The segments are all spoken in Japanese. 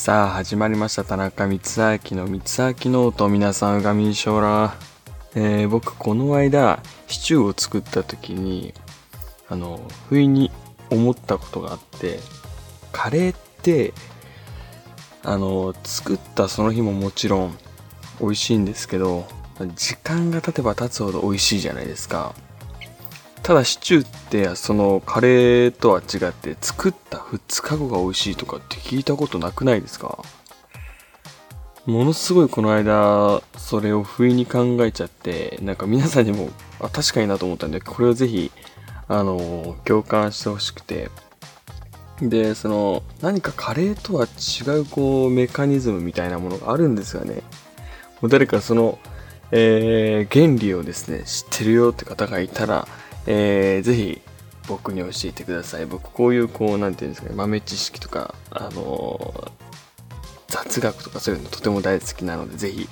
さあ始まりました。田中光秋の光秋ノート。皆さんうがみんしょうら、えー、僕この間シチューを作った時にあの不意に思ったことがあってカレーってあの作ったその日ももちろん美味しいんですけど時間が経てば経つほど美味しいじゃないですか。ただシチューってそのカレーとは違って作った2日後が美味しいとかって聞いたことなくないですか？ものすごいこの間それを不意に考えちゃってなんか皆さんにもあ確かになと思ったんでこれをぜひあの共感してほしくて。でその何かカレーとは違うこうメカニズムみたいなものがあるんですよね。もう誰かその、えー、原理をですね知ってるよって方がいたらえー、ぜひ僕に教えてください。僕こういうこう、なんて言うんですかね、豆知識とか、あの、雑学とかそういうのとても大好きなので、ぜひ、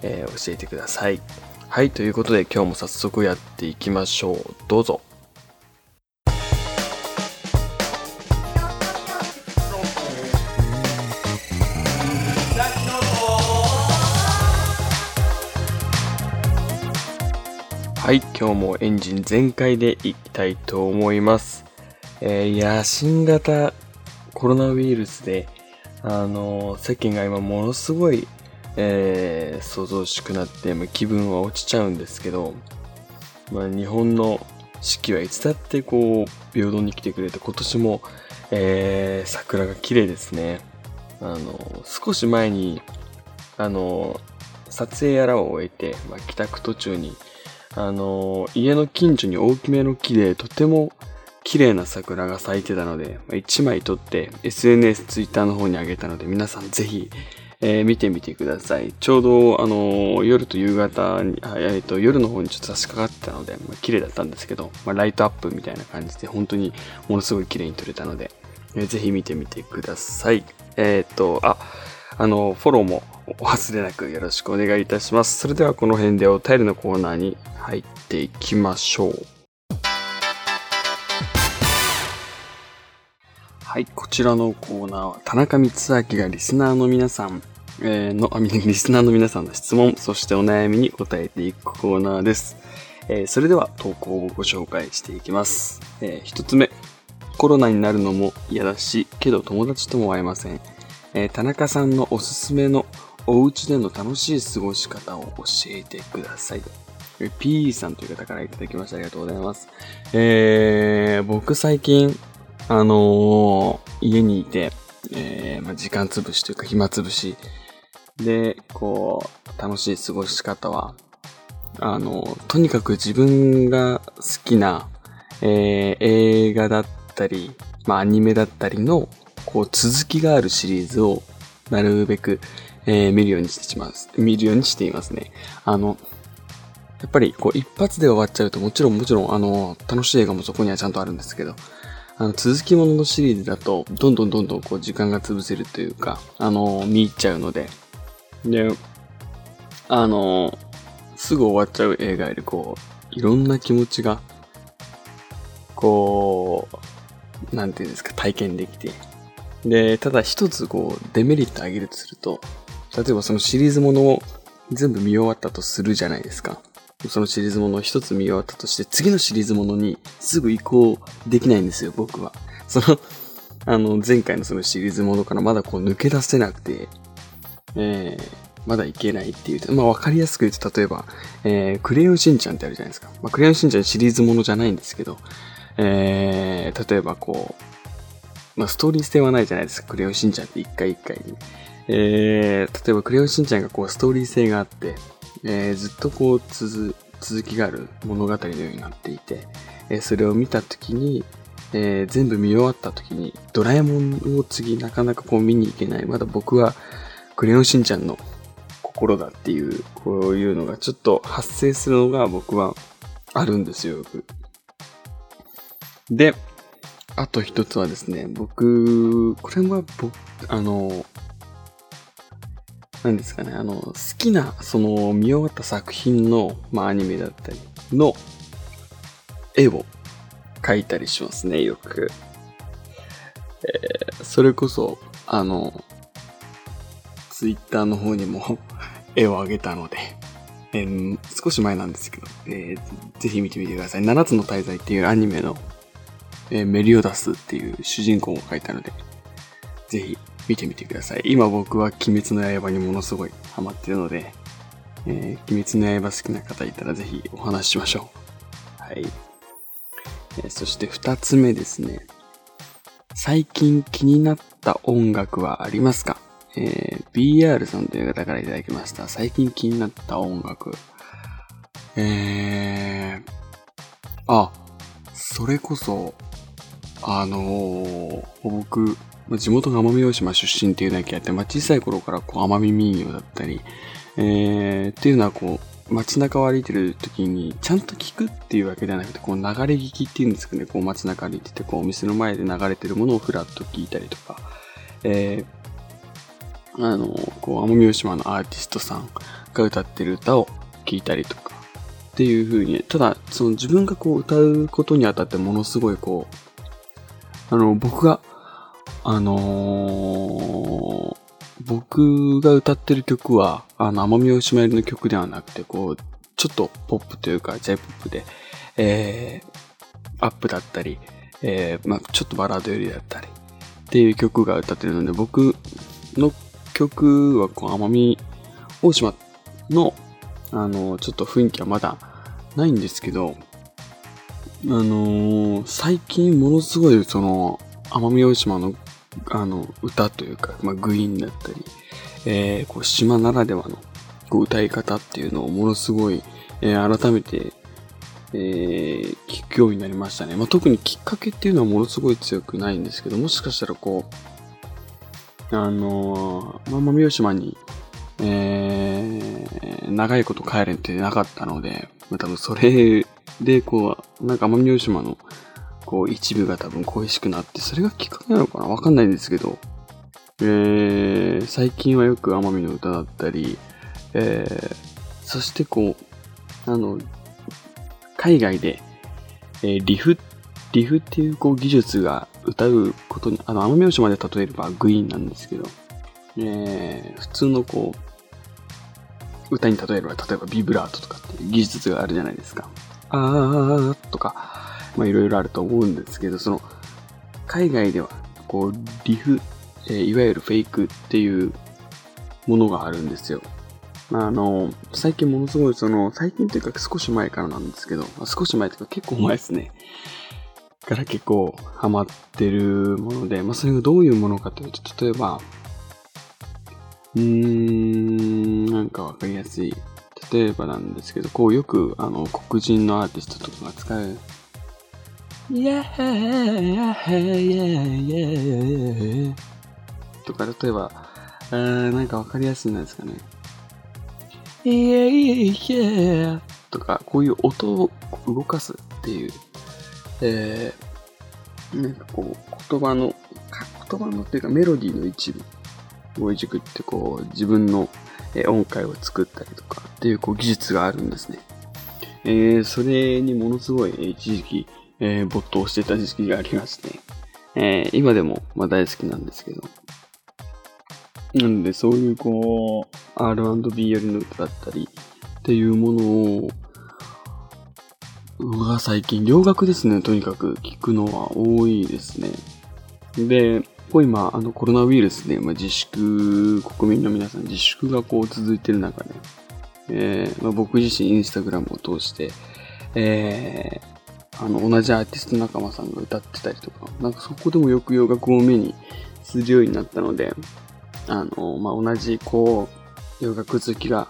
えー、教えてください。はい、ということで今日も早速やっていきましょう。どうぞ。はい、今日もエンジン全開でいきたいと思います。えー、いや、新型コロナウイルスで、あの、世間が今ものすごい、えー、想像しくなって、ま、気分は落ちちゃうんですけど、まあ、日本の四季はいつだってこう、平等に来てくれて、今年も、えー、桜が綺麗ですね。あの、少し前に、あの、撮影やらを終えて、まあ、帰宅途中に、あの家の近所に大きめの木でとても綺麗な桜が咲いてたので、1枚撮って SNS、Twitter の方にあげたので皆さんぜひ、えー、見てみてください。ちょうど、あの夜と夕方に、えっと、夜の方にちょっと差し掛かってたので、まあ、綺麗だったんですけど、まあ、ライトアップみたいな感じで本当にものすごい綺麗に撮れたので、えー、ぜひ見てみてください。えっ、と、あ、あの、フォローもお忘れなくよろしくお願いいたします。それではこの辺でお便りのコーナーに入っていきましょう。はい、こちらのコーナーは田中光明がリスナーの皆さん、えー、の、リスナーの皆さんの質問、そしてお悩みに答えていくコーナーです。えー、それでは投稿をご紹介していきます。えー、一つ目、コロナになるのも嫌だし、けど友達とも会えません。えー、田中さんのおすすめのお家での楽しい過ごし方を教えてください。P さんという方からいただきましてありがとうございます。えー、僕最近、あのー、家にいて、えー、まあ、時間潰しというか暇潰しで、こう、楽しい過ごし方は、あの、とにかく自分が好きな、えー、映画だったり、まあ、アニメだったりの、こう、続きがあるシリーズを、なるべく、えー、見るようにしてします。見るようにしていますね。あの、やっぱりこう一発で終わっちゃうともちろんもちろんあの楽しい映画もそこにはちゃんとあるんですけど、あの続きもののシリーズだとどんどんどんどんこう時間が潰せるというか、あの見入っちゃうので、で、あのすぐ終わっちゃう映画よりこう、いろんな気持ちが、こう、なんていうんですか、体験できて、で、ただ一つこう、デメリットあげるとすると、例えばそのシリーズものを全部見終わったとするじゃないですか。そのシリーズものを一つ見終わったとして、次のシリーズものにすぐ移行できないんですよ、僕は。その、あの、前回のそのシリーズものからまだこう抜け出せなくて、えー、まだいけないっていう。まあ、わかりやすく言うと、例えば、えー、クレヨンしんちゃんってあるじゃないですか。まあ、クレヨンしんちゃんシリーズものじゃないんですけど、えー、例えばこう、まあ、ストーリー性はないじゃないですか。クレヨンしんちゃんって一回一回に。えー、例えばクレヨンしんちゃんがこうストーリー性があって、えー、ずっとこう続きがある物語のようになっていて、えー、それを見たときに、えー、全部見終わったときに、ドラえもんを次なかなかこう見に行けない。まだ僕はクレヨンしんちゃんの心だっていう、こういうのがちょっと発生するのが僕はあるんですよ、よく。で、あと一つはですね、僕、これは僕、あの、なんですかね、あの、好きな、その、見終わった作品の、まあ、アニメだったりの絵を描いたりしますね、よく。えー、それこそ、あの、ツイッターの方にも 絵を上げたので、えー、少し前なんですけど、えー、ぜひ見てみてください。7つの大罪っていうアニメの、えー、メリオダスっていう主人公を書いたので、ぜひ見てみてください。今僕は鬼滅の刃にものすごいハマってるので、えー、鬼滅の刃好きな方いたらぜひお話ししましょう。はい。えー、そして二つ目ですね。最近気になった音楽はありますか？えー、BR さんという方からいただきました。最近気になった音楽。えー、あ、それこそ、あのー、僕、まあ地元が奄美大島出身っていうだけあって、まあ、小さい頃からこう奄美民謡だったり、えー、っていうのはこう、街中を歩いてる時に、ちゃんと聞くっていうわけではなくて、こう流れ聞きっていうんですかね、こう街中歩いてて、こうお店の前で流れてるものをふらっと聞いたりとか、えー、あの、こう、奄美大島のアーティストさんが歌ってる歌を聞いたりとか、っていう風に、ただ、その自分がこう歌うことにあたってものすごいこう、あの、僕があのー、僕が歌ってる曲は、あの、奄美大島入りの曲ではなくて、こう、ちょっとポップというか、J-POP で、えー、アップだったり、えー、まあちょっとバラード寄りだったり、っていう曲が歌ってるので、僕の曲は、こう、奄美大島の、あの、ちょっと雰囲気はまだないんですけど、あのー、最近ものすごい、その、奄美大島のあの、歌というか、まあ、グイーンだったり、えー、こう島ならではのこう歌い方っていうのをものすごい、えー、改めて、えー、聞くようになりましたね。まあ、特にきっかけっていうのはものすごい強くないんですけど、もしかしたらこう、あのー、まあ、奄美大島に、えー、長いこと帰れてなかったので、まあ、多分それで、こう、なんか奄美大島のこう一部が多分恋しくなって、それがきっかけなのかな？わかんないんですけど、えー、最近はよく奄美の歌だったり、えー、そしてこう、あの、海外で、えー、リフ、リフっていうこう技術が歌うことに、あの、奄美大島で例えればグイーンなんですけど、えー、普通のこう、歌に例えれば、例えばビブラートとかっていう技術があるじゃないですか。あーとか、まあいろいろあると思うんですけど、その、海外では、こう、リフ、えー、いわゆるフェイクっていうものがあるんですよ。あの、最近ものすごいその、最近というか少し前からなんですけど、まあ、少し前というか結構前ですね。から結構ハマってるもので、まあそれがどういうものかというと、例えば、うーん、なんかわかりやすい。例えばなんですけど、こうよくあの黒人のアーティストとかが使う Yeah, yeah, yeah, とか、例えば、あなんかわかりやすいんですかね。Yeah, yeah, とか、こういう音を動かすっていう、えー、なんかこう、言葉の、言葉のっていうかメロディーの一部をいじくってこう、自分の音階を作ったりとかっていうこう技術があるんですね。えー、それにものすごい一時期えー、没頭してた時期がありまして、えー、今でも、まあ、大好きなんですけど。なんで、そういうこう、R&B よりの歌だったりっていうものを、が最近、洋楽ですね、とにかく聞くのは多いですね。で、こう今、あのコロナウイルスで、まあ、自粛、国民の皆さん自粛がこう続いてる中で、えーまあ、僕自身インスタグラムを通して、えー、あの、同じアーティスト仲間さんが歌ってたりとか、なんかそこでもよく洋楽を目にするようになったので、あの、まあ、同じ、こう、洋楽好きが、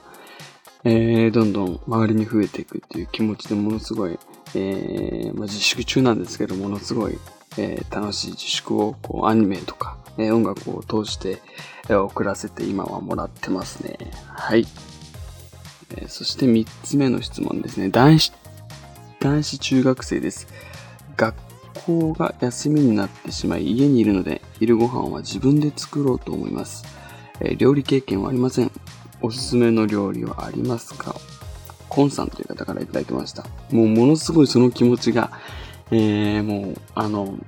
えー、どんどん周りに増えていくっていう気持ちでものすごい、えー、まあ、自粛中なんですけど、ものすごい、えー、楽しい自粛を、こう、アニメとか、えー、音楽を通して、えー、送らせて今はもらってますね。はい。えー、そして3つ目の質問ですね。男子男子中学生です。学校が休みになってしまい家にいるので昼ご飯は自分で作ろうと思います。えー、料理経験はありません。おすすめの料理はありますか？コンさんという方からいただきました。もうものすごいその気持ちが、えー、もう、あの、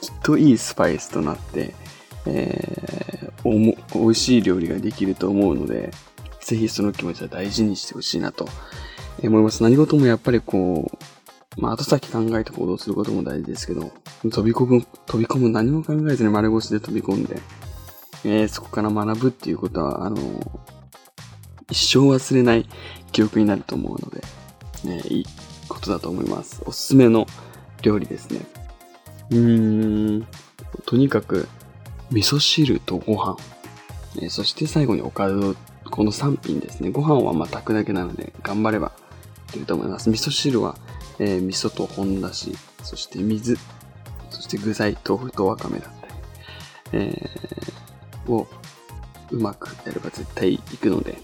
きっといいスパイスとなって、えー、おも美味しい料理ができると思うので、ぜひその気持ちは大事にしてほしいなと思います。何事もやっぱりこう、まあ後先考えて行動することも大事ですけど、飛び込む、飛び込む何も考えずに丸腰で飛び込んで、えー、そこから学ぶっていうことは、あの一生忘れない記憶になると思うので、ね、いいことだと思います。おすすめの料理ですね。うーん、とにかく、味噌汁とご飯、えー、そして最後におかずこの3品ですね。ご飯はまあ炊くだけなので、頑張ればいけると思います。味噌汁は、えー、味噌と本だし、そして水、そして具材、豆腐とわかめだったり、えー、をうまくやれば絶対いくので、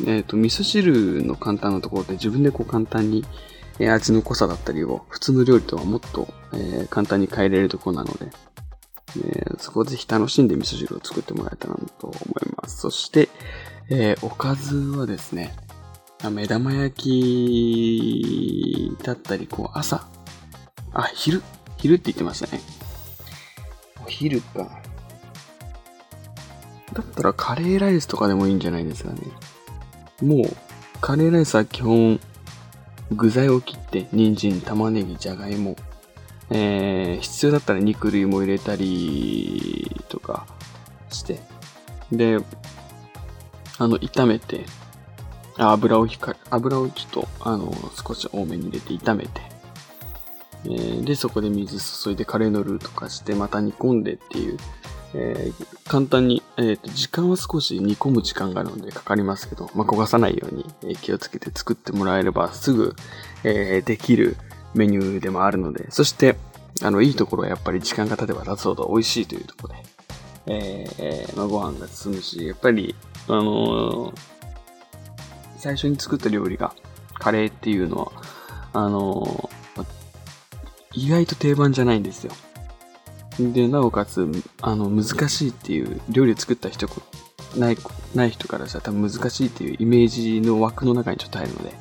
えっ、ー、と、味噌汁の簡単なところで自分でこう簡単に、えー、味の濃さだったりを普通の料理とはもっと、えー、簡単に変えれるところなので、えー、そこをぜひ楽しんで味噌汁を作ってもらえたらなと思います。そして、えー、おかずはですね、目玉焼きだったり、こう朝、あ、昼、昼って言ってましたね。お昼か。だったらカレーライスとかでもいいんじゃないですかね。もう、カレーライスは基本、具材を切って、人参、玉ねぎ、じゃがいも、えー、必要だったら肉類も入れたりとかして、で、あの、炒めて、油をか、油をちょっと、あの、少し多めに入れて炒めて、えー、で、そこで水注いでカレーのルーとかして、また煮込んでっていう、えー、簡単に、えーと、時間は少し煮込む時間があるのでかかりますけど、まあ、焦がさないように、え気をつけて作ってもらえればすぐ、えー、できるメニューでもあるので、そして、あの、いいところはやっぱり時間が経てば経つほど美味しいというところで、えー、まあ、ご飯が進むし、やっぱり、あのー、最初に作った料理がカレーっていうのは、あのー、意外と定番じゃないんですよ。で、なおかつ、あの、難しいっていう、料理を作った人、ない、ない人からしたら多分難しいっていうイメージの枠の中にちょっと入るので、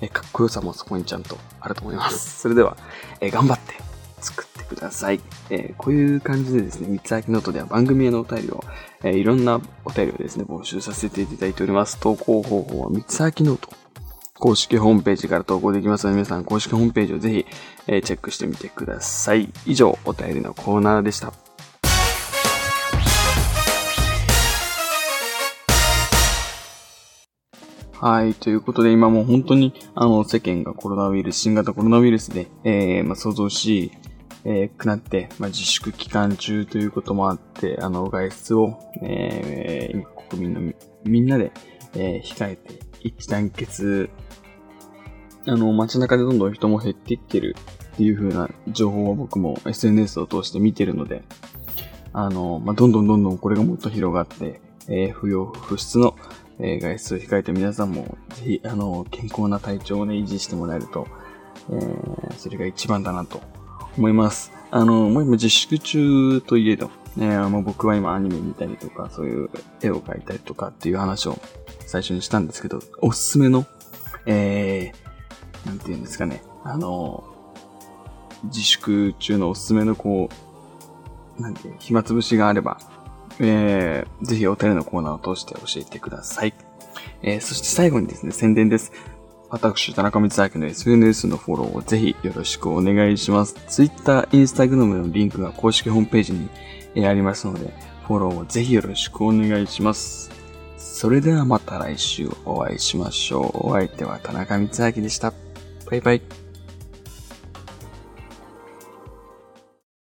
えかっこよさもそこにちゃんとあると思います。それでは、え頑張ってださい。えー、こういう感じでですね、三つ秋ノートでは番組へのお便りを、えー、いろんなお便りをですね、募集させていただいております。投稿方法は三つ秋ノート公式ホームページから投稿できますので、皆さん公式ホームページをぜひ、えー、チェックしてみてください。以上、お便りのコーナーでした。はい。ということで、今もう本当に、あの、世間がコロナウイルス、新型コロナウイルスで、えー、まあ、想像し、えー、くなって、まあ、自粛期間中ということもあって、あの、外出を、えー、国民のみんなで、えー、控えて、一致団結。あの、街中でどんどん人も減っていってるっていう風な情報を僕も SNS を通して見てるので、あの、まあ、どんどんどんどんこれがもっと広がって、えー、不要不出の、えー、外出を控えて皆さんも、ぜひ、あの、健康な体調をね、維持してもらえると、えー、それが一番だなと思います。あの、もう今自粛中といえど、ね、もう僕は今アニメ見たりとか、そういう絵を描いたりとかっていう話を最初にしたんですけど、おすすめの、えー、なんて言うんですかね、あの、自粛中のおすすめのこう、なんていう、暇つぶしがあれば、えー、ぜひお便りのコーナーを通して教えてください。えー、そして最後にですね、宣伝です。私、田中光明の SNS のフォローをぜひよろしくお願いします。Twitter、Instagram のリンクが公式ホームページに、ありますので、フォローをぜひよろしくお願いします。それではまた来週お会いしましょう。お相手は田中光明でした。バイバイ。